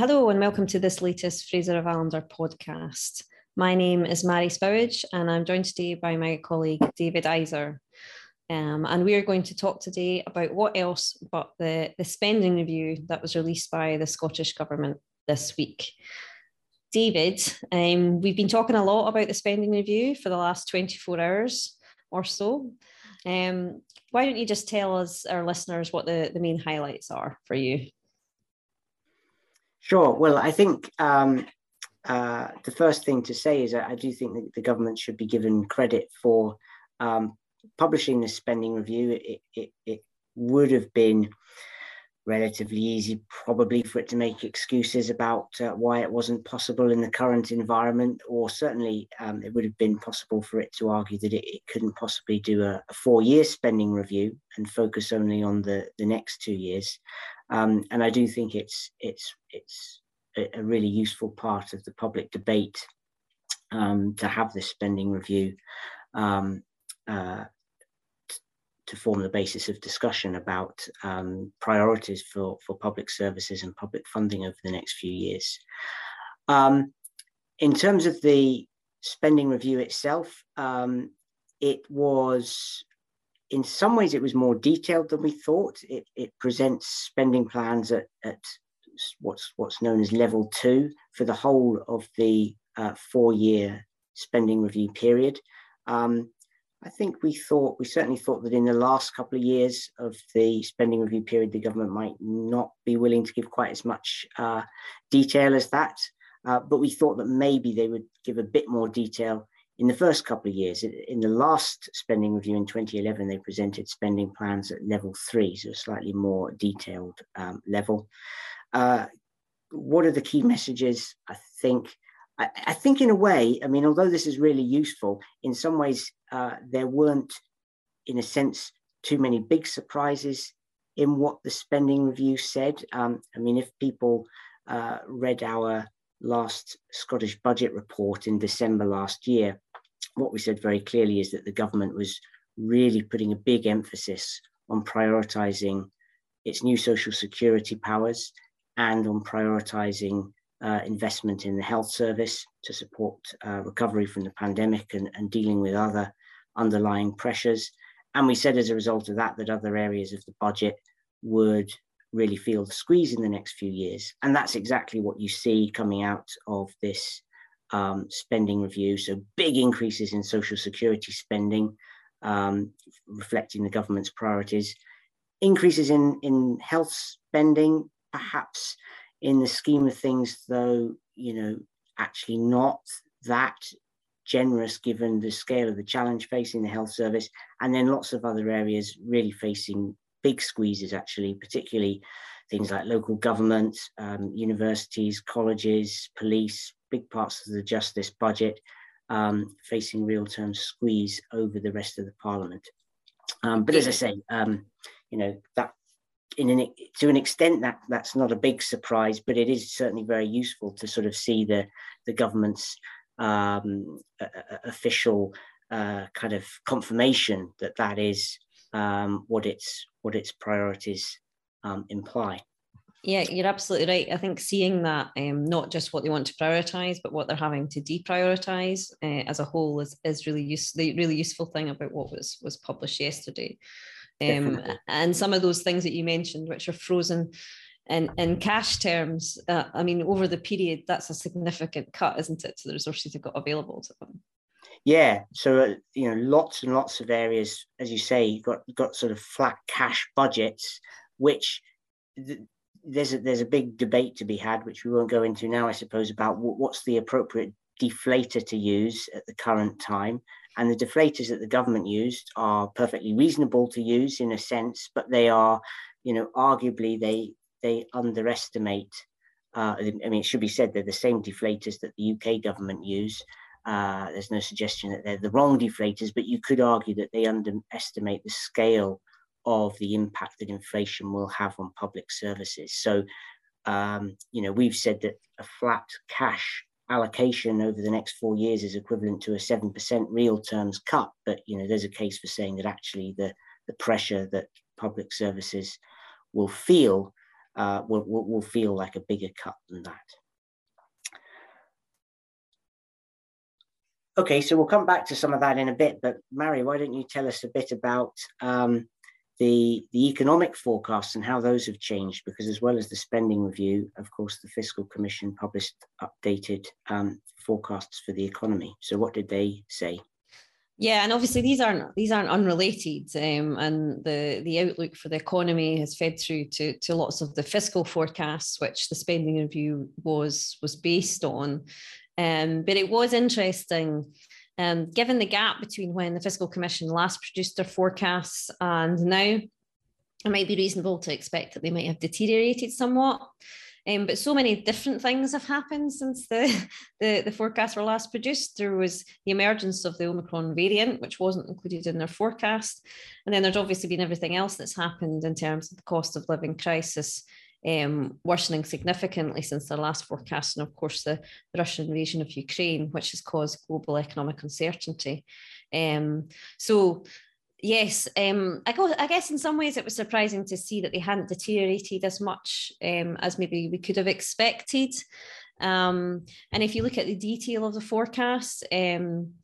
Hello, and welcome to this latest Fraser of Allander podcast. My name is Mairi Spowage, and I'm joined today by my colleague David Eiser. Um, and we are going to talk today about what else but the, the spending review that was released by the Scottish Government this week. David, um, we've been talking a lot about the spending review for the last 24 hours or so. Um, why don't you just tell us, our listeners, what the, the main highlights are for you? Sure. Well, I think um, uh, the first thing to say is I do think that the government should be given credit for um, publishing the spending review. It, it, it would have been relatively easy, probably, for it to make excuses about uh, why it wasn't possible in the current environment, or certainly um, it would have been possible for it to argue that it, it couldn't possibly do a, a four year spending review and focus only on the, the next two years. Um, and I do think it's it's it's a, really useful part of the public debate um, to have this spending review um, uh, to form the basis of discussion about um, priorities for, for public services and public funding over the next few years. Um, in terms of the spending review itself, um, it was in some ways it was more detailed than we thought. It, it presents spending plans at, at what's what's known as level two for the whole of the uh, four-year spending review period. Um, I think we thought we certainly thought that in the last couple of years of the spending review period, the government might not be willing to give quite as much uh, detail as that. Uh, but we thought that maybe they would give a bit more detail in the first couple of years, in the last spending review in 2011, they presented spending plans at level three, so a slightly more detailed um, level. Uh, what are the key messages? I think, I, I, think in a way, I mean, although this is really useful, in some ways, uh, there weren't, in a sense, too many big surprises in what the spending review said. Um, I mean, if people uh, read our last Scottish budget report in December last year, what we said very clearly is that the government was really putting a big emphasis on prioritising its new social security powers and on prioritising uh, investment in the health service to support uh, recovery from the pandemic and, and dealing with other underlying pressures. And we said as a result of that that other areas of the budget would really feel the squeeze in the next few years. And that's exactly what you see coming out of this um, spending review. So big increases in social security spending, um, reflecting the government's priorities. Increases in, in health spending, perhaps in the scheme of things, though, you know, actually not that generous given the scale of the challenge facing the health service. And then lots of other areas really facing big squeezes, actually, particularly things like local government, um, universities, colleges, police, big parts of the justice budget um, facing real term squeeze over the rest of the parliament. Um, but as I say, um, you know that in an, to an extent that that's not a big surprise, but it is certainly very useful to sort of see the the government's um, official uh, kind of confirmation that that is um, what its what its priorities um, imply. Yeah, you're absolutely right. I think seeing that um, not just what they want to prioritize, but what they're having to deprioritize uh, as a whole is, is really use, the really useful thing about what was was published yesterday. Um, and some of those things that you mentioned, which are frozen in, in cash terms, uh, I mean, over the period, that's a significant cut, isn't it, to the resources they've got available to them? Yeah, so uh, you know, lots and lots of areas, as you say, you've got got sort of flat cash budgets, which there's a, there's a big debate to be had, which we won't go into now, I suppose, about what's the appropriate deflator to use at the current time. And the deflators that the government used are perfectly reasonable to use in a sense, but they are, you know, arguably they they underestimate. Uh, I mean, it should be said they're the same deflators that the UK government use. Uh, there's no suggestion that they're the wrong deflators, but you could argue that they underestimate the scale of the impact that inflation will have on public services. So, um, you know, we've said that a flat cash allocation over the next four years is equivalent to a 7% real terms cut. But, you know, there's a case for saying that actually the, the pressure that public services will feel uh, will, will, feel like a bigger cut than that. Okay, so we'll come back to some of that in a bit, but Mairi, why don't you tell us a bit about um, the, the economic forecasts and how those have changed? Because as well as the spending review, of course, the Fiscal Commission published updated um, forecasts for the economy. So what did they say? Yeah, and obviously these aren't these aren't unrelated, um, and the the outlook for the economy has fed through to to lots of the fiscal forecasts, which the spending review was was based on. Um, but it was interesting, um, given the gap between when the fiscal commission last produced their forecasts and now, it might be reasonable to expect that they might have deteriorated somewhat. Um, but so many different things have happened since the, the, the forecasts were last produced. There was the emergence of the Omicron variant, which wasn't included in their forecast. And then there's obviously been everything else that's happened in terms of the cost of living crisis um, worsening significantly since their last forecast. And of course, the, the Russian invasion of Ukraine, which has caused global economic uncertainty. Um, so yes, um, I, go, I guess in some ways it was surprising to see that they hadn't deteriorated as much um, as maybe we could have expected. Um, and if you look at the detail of the forecast um,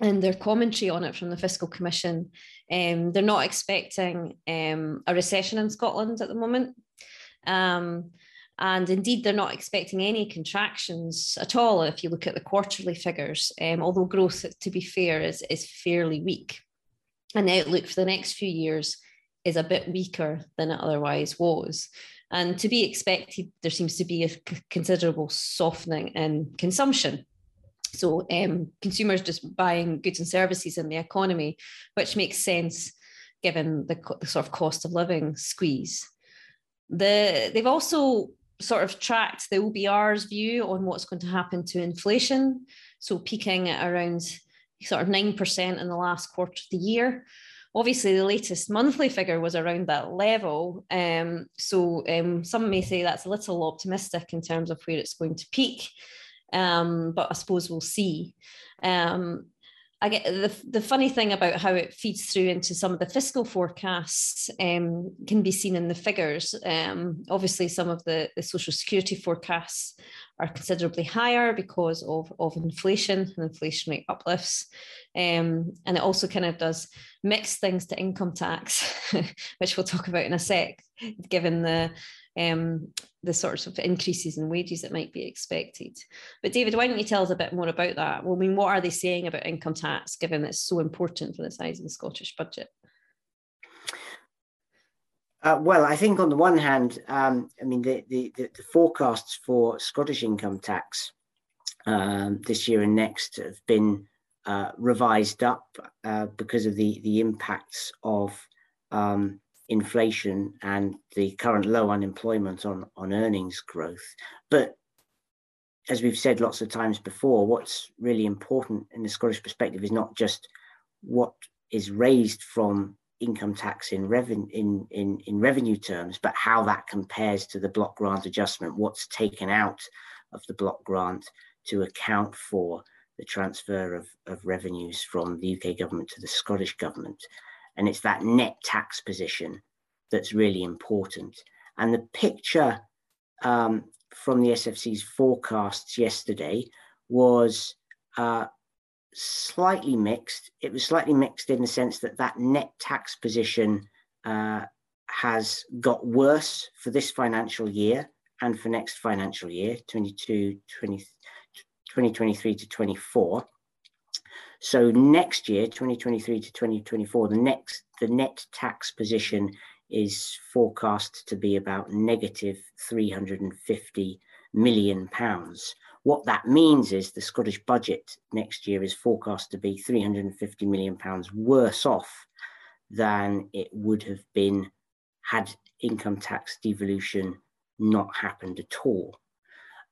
and their commentary on it from the Fiscal Commission, um, they're not expecting um, a recession in Scotland at the moment. And indeed, they're not expecting any contractions at all if you look at the quarterly figures, although growth, to be fair, is, is fairly weak and the outlook for the next few years is a bit weaker than it otherwise was. And to be expected, there seems to be a considerable softening in consumption. So um, consumers just buying goods and services in the economy, which makes sense given the, the sort of cost of living squeeze. The, they've also sort of tracked the OBR's view on what's going to happen to inflation. So peaking at around sort of 9% in the last quarter of the year. Obviously, the latest monthly figure was around that level. Um, so um, some may say that's a little optimistic in terms of where it's going to peak. Um, but I suppose we'll see. Um, I get the, the funny thing about how it feeds through into some of the fiscal forecasts um, can be seen in the figures. Um, obviously, some of the, the social security forecasts are considerably higher because of, of inflation and inflationary uplifts. Um, and it also kind of does mix things to income tax, which we'll talk about in a sec, given the um, the sorts of increases in wages that might be expected. But David, why don't you tell us a bit more about that? Well, I mean, what are they saying about income tax, given it's so important for the size of the Scottish budget? Uh, well, I think on the one hand, um, I mean, the, the, the, forecasts for Scottish income tax um, this year and next have been uh, revised up uh, because of the, the impacts of um, inflation and the current low unemployment on, on earnings growth. But as we've said lots of times before, what's really important in the Scottish perspective is not just what is raised from income tax in revenue in, in, in revenue terms, but how that compares to the block grant adjustment, what's taken out of the block grant to account for the transfer of, of revenues from the UK government to the Scottish government. And it's that net tax position that's really important. And the picture um, from the SFC's forecasts yesterday was uh, slightly mixed. It was slightly mixed in the sense that that net tax position uh, has got worse for this financial year and for next financial year, 22, 20, 2023 to 24. So next year, 2023 to 2024, the next the net tax position is forecast to be about negative 350 million pounds. What that means is the Scottish budget next year is forecast to be 350 million pounds worse off than it would have been had income tax devolution not happened at all.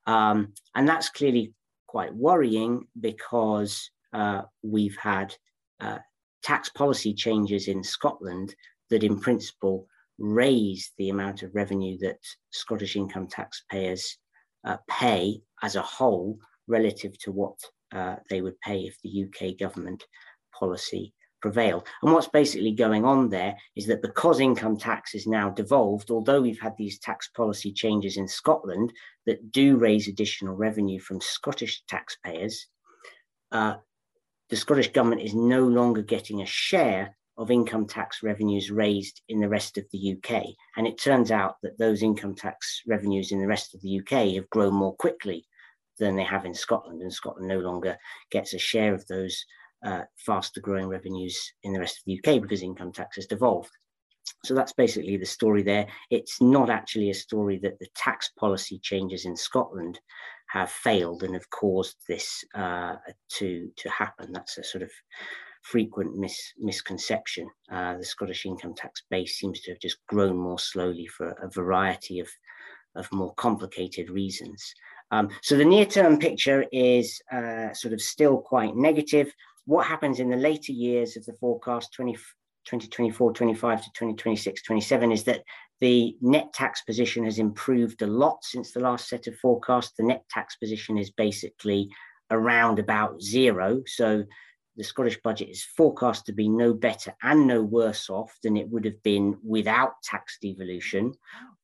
Um, and that's clearly quite worrying because uh, we've had uh, tax policy changes in Scotland that, in principle, raise the amount of revenue that Scottish income taxpayers uh, pay as a whole relative to what uh, they would pay if the UK government policy prevailed. And what's basically going on there is that because income tax is now devolved, although we've had these tax policy changes in Scotland that do raise additional revenue from Scottish taxpayers, uh, the Scottish government is no longer getting a share of income tax revenues raised in the rest of the UK. And it turns out that those income tax revenues in the rest of the UK have grown more quickly than they have in Scotland, and Scotland no longer gets a share of those uh, faster growing revenues in the rest of the UK because income tax has devolved. So that's basically the story there. It's not actually a story that the tax policy changes in Scotland have failed and have caused this uh, to to happen. That's a sort of frequent mis- misconception. Uh, the Scottish income tax base seems to have just grown more slowly for a variety of of more complicated reasons. Um, so the near term picture is uh, sort of still quite negative. What happens in the later years of the forecast, 20, 2024, 25 to 2026, 27, is that the net tax position has improved a lot since the last set of forecasts. The net tax position is basically around about zero. So the Scottish budget is forecast to be no better and no worse off than it would have been without tax devolution,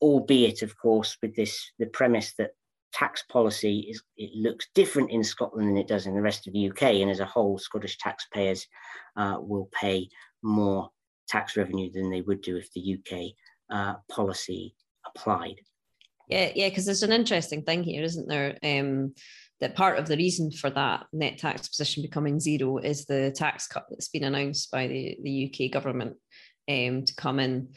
albeit, of course, with this the premise that tax policy is it looks different in Scotland than it does in the rest of the UK, and as a whole, Scottish taxpayers uh, will pay more tax revenue than they would do if the UK uh, policy applied. Yeah, yeah, because there's an interesting thing here, isn't there? Um, that part of the reason for that net tax position becoming zero is the tax cut that's been announced by the, the UK government um, to come in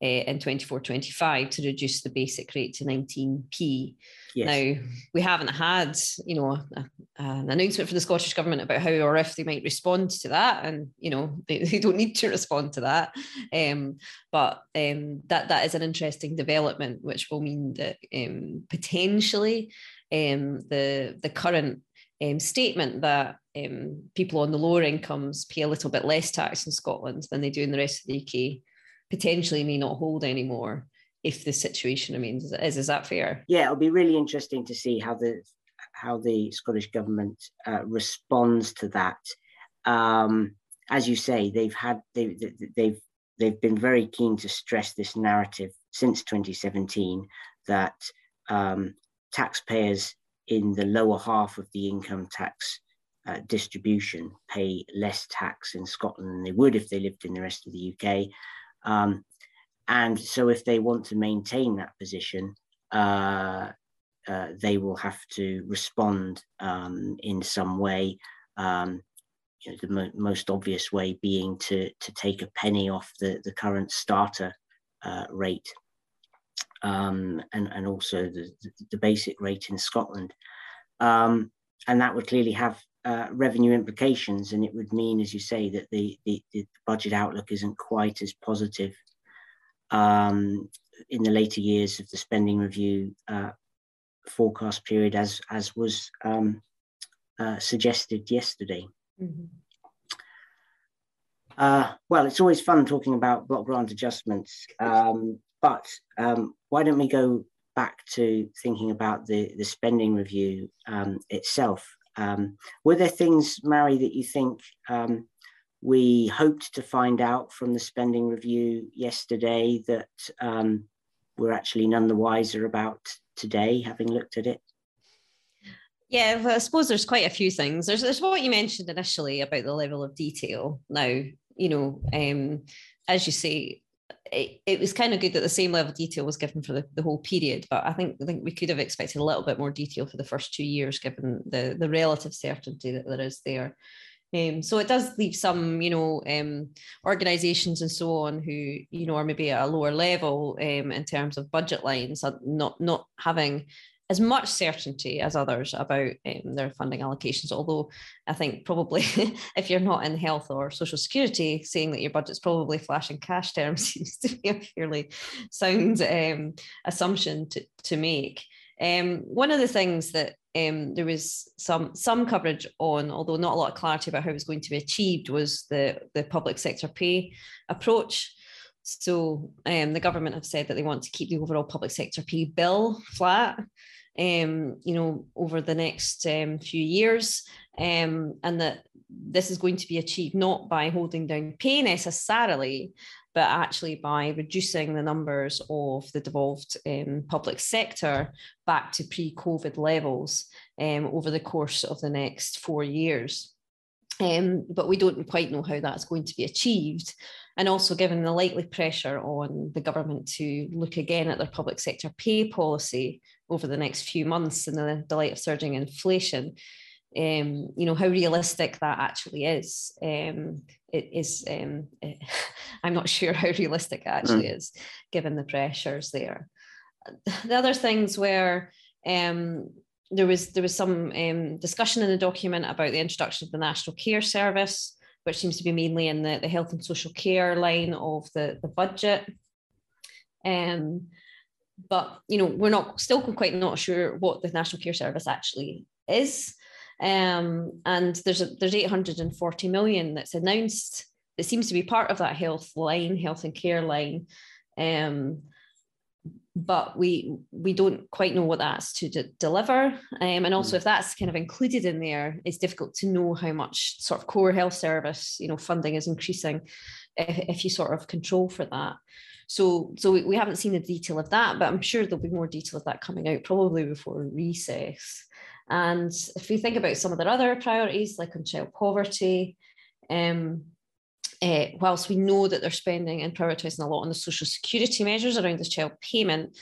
uh, in 24 25 to reduce the basic rate to 19p. Yes. Now, we haven't had, you know, a, an announcement from the Scottish Government about how or if they might respond to that. And, you know, they, they don't need to respond to that. Um, but um, that, that is an interesting development, which will mean that um, potentially the, the current um, statement that um, people on the lower incomes pay a little bit less tax in Scotland than they do in the rest of the UK potentially may not hold anymore if the situation remains as it is. Is that fair? Yeah, it'll be really interesting to see how the how the Scottish government uh, responds to that. Um, as you say, they've had they, they've they've been very keen to stress this narrative since 2017 that um, taxpayers in the lower half of the income tax uh, distribution pay less tax in Scotland than they would if they lived in the rest of the UK. Um, and so, if they want to maintain that position, uh, uh, they will have to respond um, in some way. Um, you know, the mo- most obvious way being to to take a penny off the the current starter uh, rate, um, and and also the, the basic rate in Scotland, um, and that would clearly have uh, revenue implications, and it would mean, as you say, that the, the, the budget outlook isn't quite as positive um, in the later years of the spending review uh, forecast period, as as was um, uh, suggested yesterday. Mm-hmm. Uh, well, it's always fun talking about block grant adjustments, um, but um, why don't we go back to thinking about the the spending review um, itself? Um, were there things, Mairi, that you think um, we hoped to find out from the spending review yesterday that um, we're actually none the wiser about today, having looked at it? Yeah, well, I suppose there's quite a few things. There's, there's what you mentioned initially about the level of detail. Now, you know, um, as you say, it, it was kind of good that the same level of detail was given for the, the whole period, but I think I think we could have expected a little bit more detail for the first two years, given the the relative certainty that there is there. Um, so it does leave some, you know, um, organisations and so on who, you know, are maybe at a lower level um, in terms of budget lines, not not having as much certainty as others about um, their funding allocations. Although I think probably if you're not in health or social security, saying that your budget's probably flashing cash terms seems to be a fairly sound um, assumption to, to make. Um, one of the things that um, there was some some coverage on, although not a lot of clarity about how it was going to be achieved, was the the public sector pay approach. So um, the government have said that they want to keep the overall public sector pay bill flat, um, you know, over the next um, few years, um, and that this is going to be achieved not by holding down pay necessarily, but actually by reducing the numbers of the devolved um, public sector back to pre-COVID levels um, over the course of the next four years. Um, but we don't quite know how that's going to be achieved. And also, given the likely pressure on the government to look again at their public sector pay policy over the next few months in the, the light of surging inflation, um, you know how realistic that actually is. Um, it is. Um, I'm not sure how realistic it actually mm. is, given the pressures there. The other things where um, there was there was some um, discussion in the document about the introduction of the National Care Service, which seems to be mainly in the, the health and social care line of the, the budget. Um, but you know, we're not still quite not sure what the National Care Service actually is. Um, and there's a, there's 840 million that's announced that seems to be part of that health line, health and care line. Um, but we we don't quite know what that's to de- deliver. Um, and also mm. if that's kind of included in there it's difficult to know how much sort of core health service you know funding is increasing if, if you sort of control for that. So so we, we haven't seen the detail of that but i'm sure there'll be more detail of that coming out probably before recess. And if we think about some of their other priorities like on child poverty um, uh, whilst we know that they're spending and prioritising a lot on the social security measures around the child payment,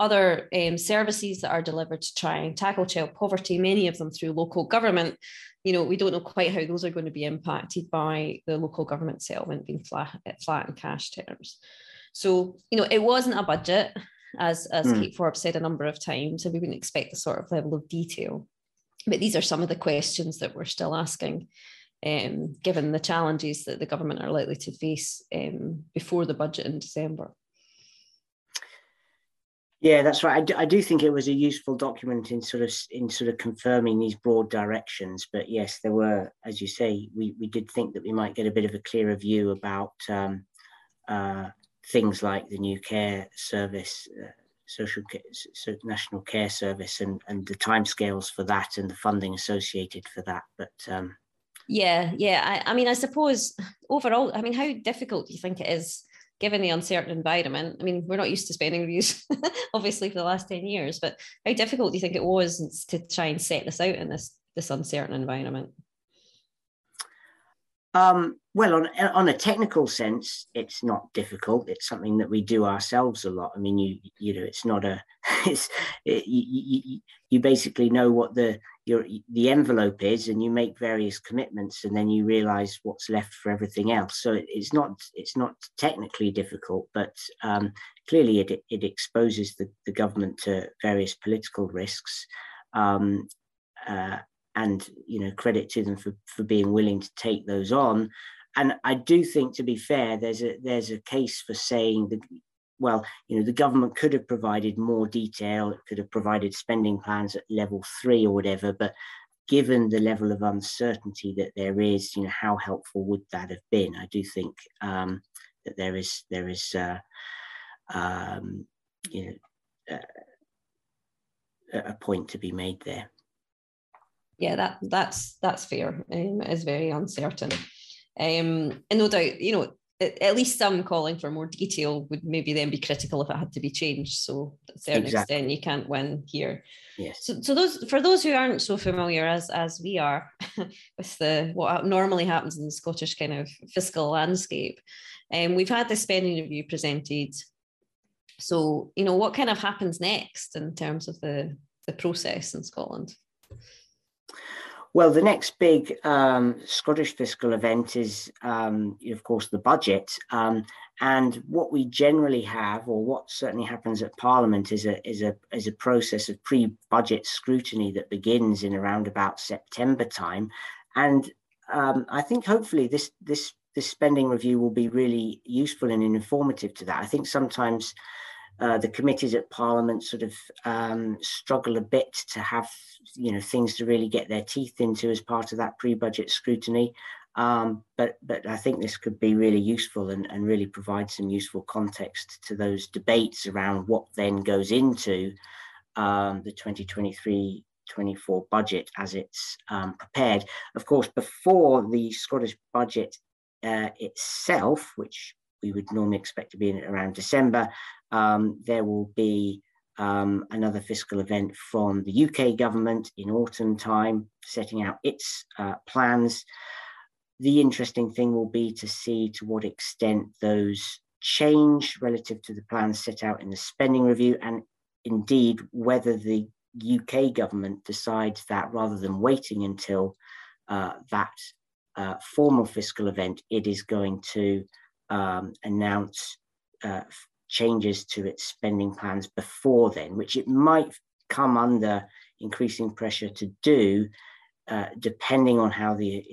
other um, services that are delivered to try and tackle child poverty, many of them through local government, you know, we don't know quite how those are going to be impacted by the local government settlement being flat, flat in cash terms. So, you know, it wasn't a budget, as, as mm. Kate Forbes said a number of times, and we wouldn't expect the sort of level of detail. But these are some of the questions that we're still asking um, given the challenges that the government are likely to face um, before the budget in December. Yeah, that's right. I do, I do, think it was a useful document in sort of in sort of confirming these broad directions. But yes, there were, as you say, we we did think that we might get a bit of a clearer view about um, uh, things like the new care service, uh, social care, so national care service, and and the timescales for that and the funding associated for that. But um, yeah, yeah. I, I mean, I suppose overall, I mean, how difficult do you think it is given the uncertain environment? I mean, we're not used to spending reviews, obviously, for the last 10 years, but how difficult do you think it was to try and set this out in this this uncertain environment? Um, well, on on a technical sense, it's not difficult. It's something that we do ourselves a lot. I mean, you you know, it's not a, it's it, you, you, you basically know what the your the envelope is, and you make various commitments, and then you realise what's left for everything else. So it, it's not it's not technically difficult, but um, clearly it it exposes the, the government to various political risks. Um, uh, and you know credit to them for for being willing to take those on and i do think to be fair there's a there's a case for saying that well you know the government could have provided more detail it could have provided spending plans at level 3 or whatever but given the level of uncertainty that there is you know how helpful would that have been? I do think um, that there is there is uh, um, you know uh, a point to be made there. Yeah, that that's that's fair. Um, it is very uncertain, um, and no doubt, you know, at least some calling for more detail would maybe then be critical if it had to be changed. So to a certain exactly. extent, you can't win here. Yes. So, so those for those who aren't so familiar as as we are with the what normally happens in the Scottish kind of fiscal landscape, and um, we've had the spending review presented. So you know what kind of happens next in terms of the the process in Scotland. Well, the next big um, Scottish fiscal event is, um, of course, the budget. Um, and what we generally have, or what certainly happens at Parliament, is a is a is a process of pre-budget scrutiny that begins in around about September time. And um, I think hopefully this this this spending review will be really useful and informative to that. I think sometimes uh, the committees at Parliament sort of um, struggle a bit to have you know things to really get their teeth into as part of that pre-budget scrutiny. Um, but but I think this could be really useful and, and really provide some useful context to those debates around what then goes into um, the 2023 24 budget as it's um, prepared. Of course, before the Scottish budget uh, itself, which we would normally expect to be in around December, um, there will be um, another fiscal event from the UK government in autumn time, setting out its uh, plans. The interesting thing will be to see to what extent those change relative to the plans set out in the spending review, and indeed whether the UK government decides that rather than waiting until uh, that uh, formal fiscal event, it is going to um, announce uh, changes to its spending plans before then, which it might come under increasing pressure to do, uh, depending on how the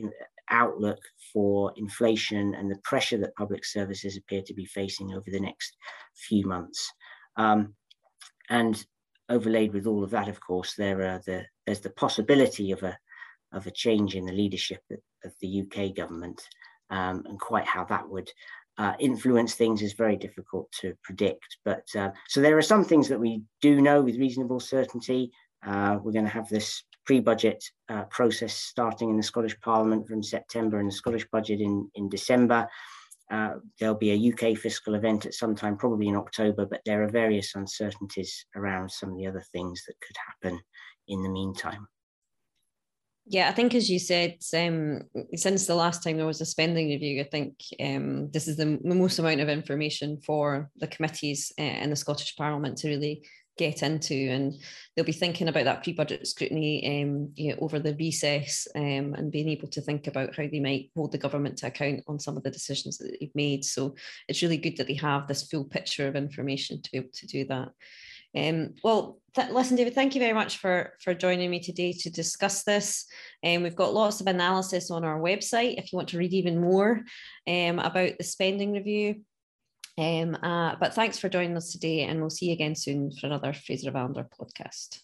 outlook for inflation and the pressure that public services appear to be facing over the next few months. Um, and overlaid with all of that, of course, there are the, there's the possibility of a, of a change in the leadership of the UK government um, and quite how that would uh, influence things is very difficult to predict. But uh, so there are some things that we do know with reasonable certainty. Uh, we're going to have this pre-budget uh, process starting in the Scottish Parliament from September and the Scottish budget in, in December. Uh, there'll be a UK fiscal event at some time, probably in October, but there are various uncertainties around some of the other things that could happen in the meantime. Yeah, I think as you said, um, since the last time there was a spending review, I think um, this is the most amount of information for the committees uh, in the Scottish Parliament to really get into, and they'll be thinking about that pre-budget scrutiny um, you know, over the recess um, and being able to think about how they might hold the government to account on some of the decisions that they've made. So it's really good that they have this full picture of information to be able to do that. Um, well, th- listen, David, thank you very much for, for joining me today to discuss this. And um, we've got lots of analysis on our website if you want to read even more um, about the spending review. Um, uh, but thanks for joining us today, and we'll see you again soon for another Fraser of Allander podcast.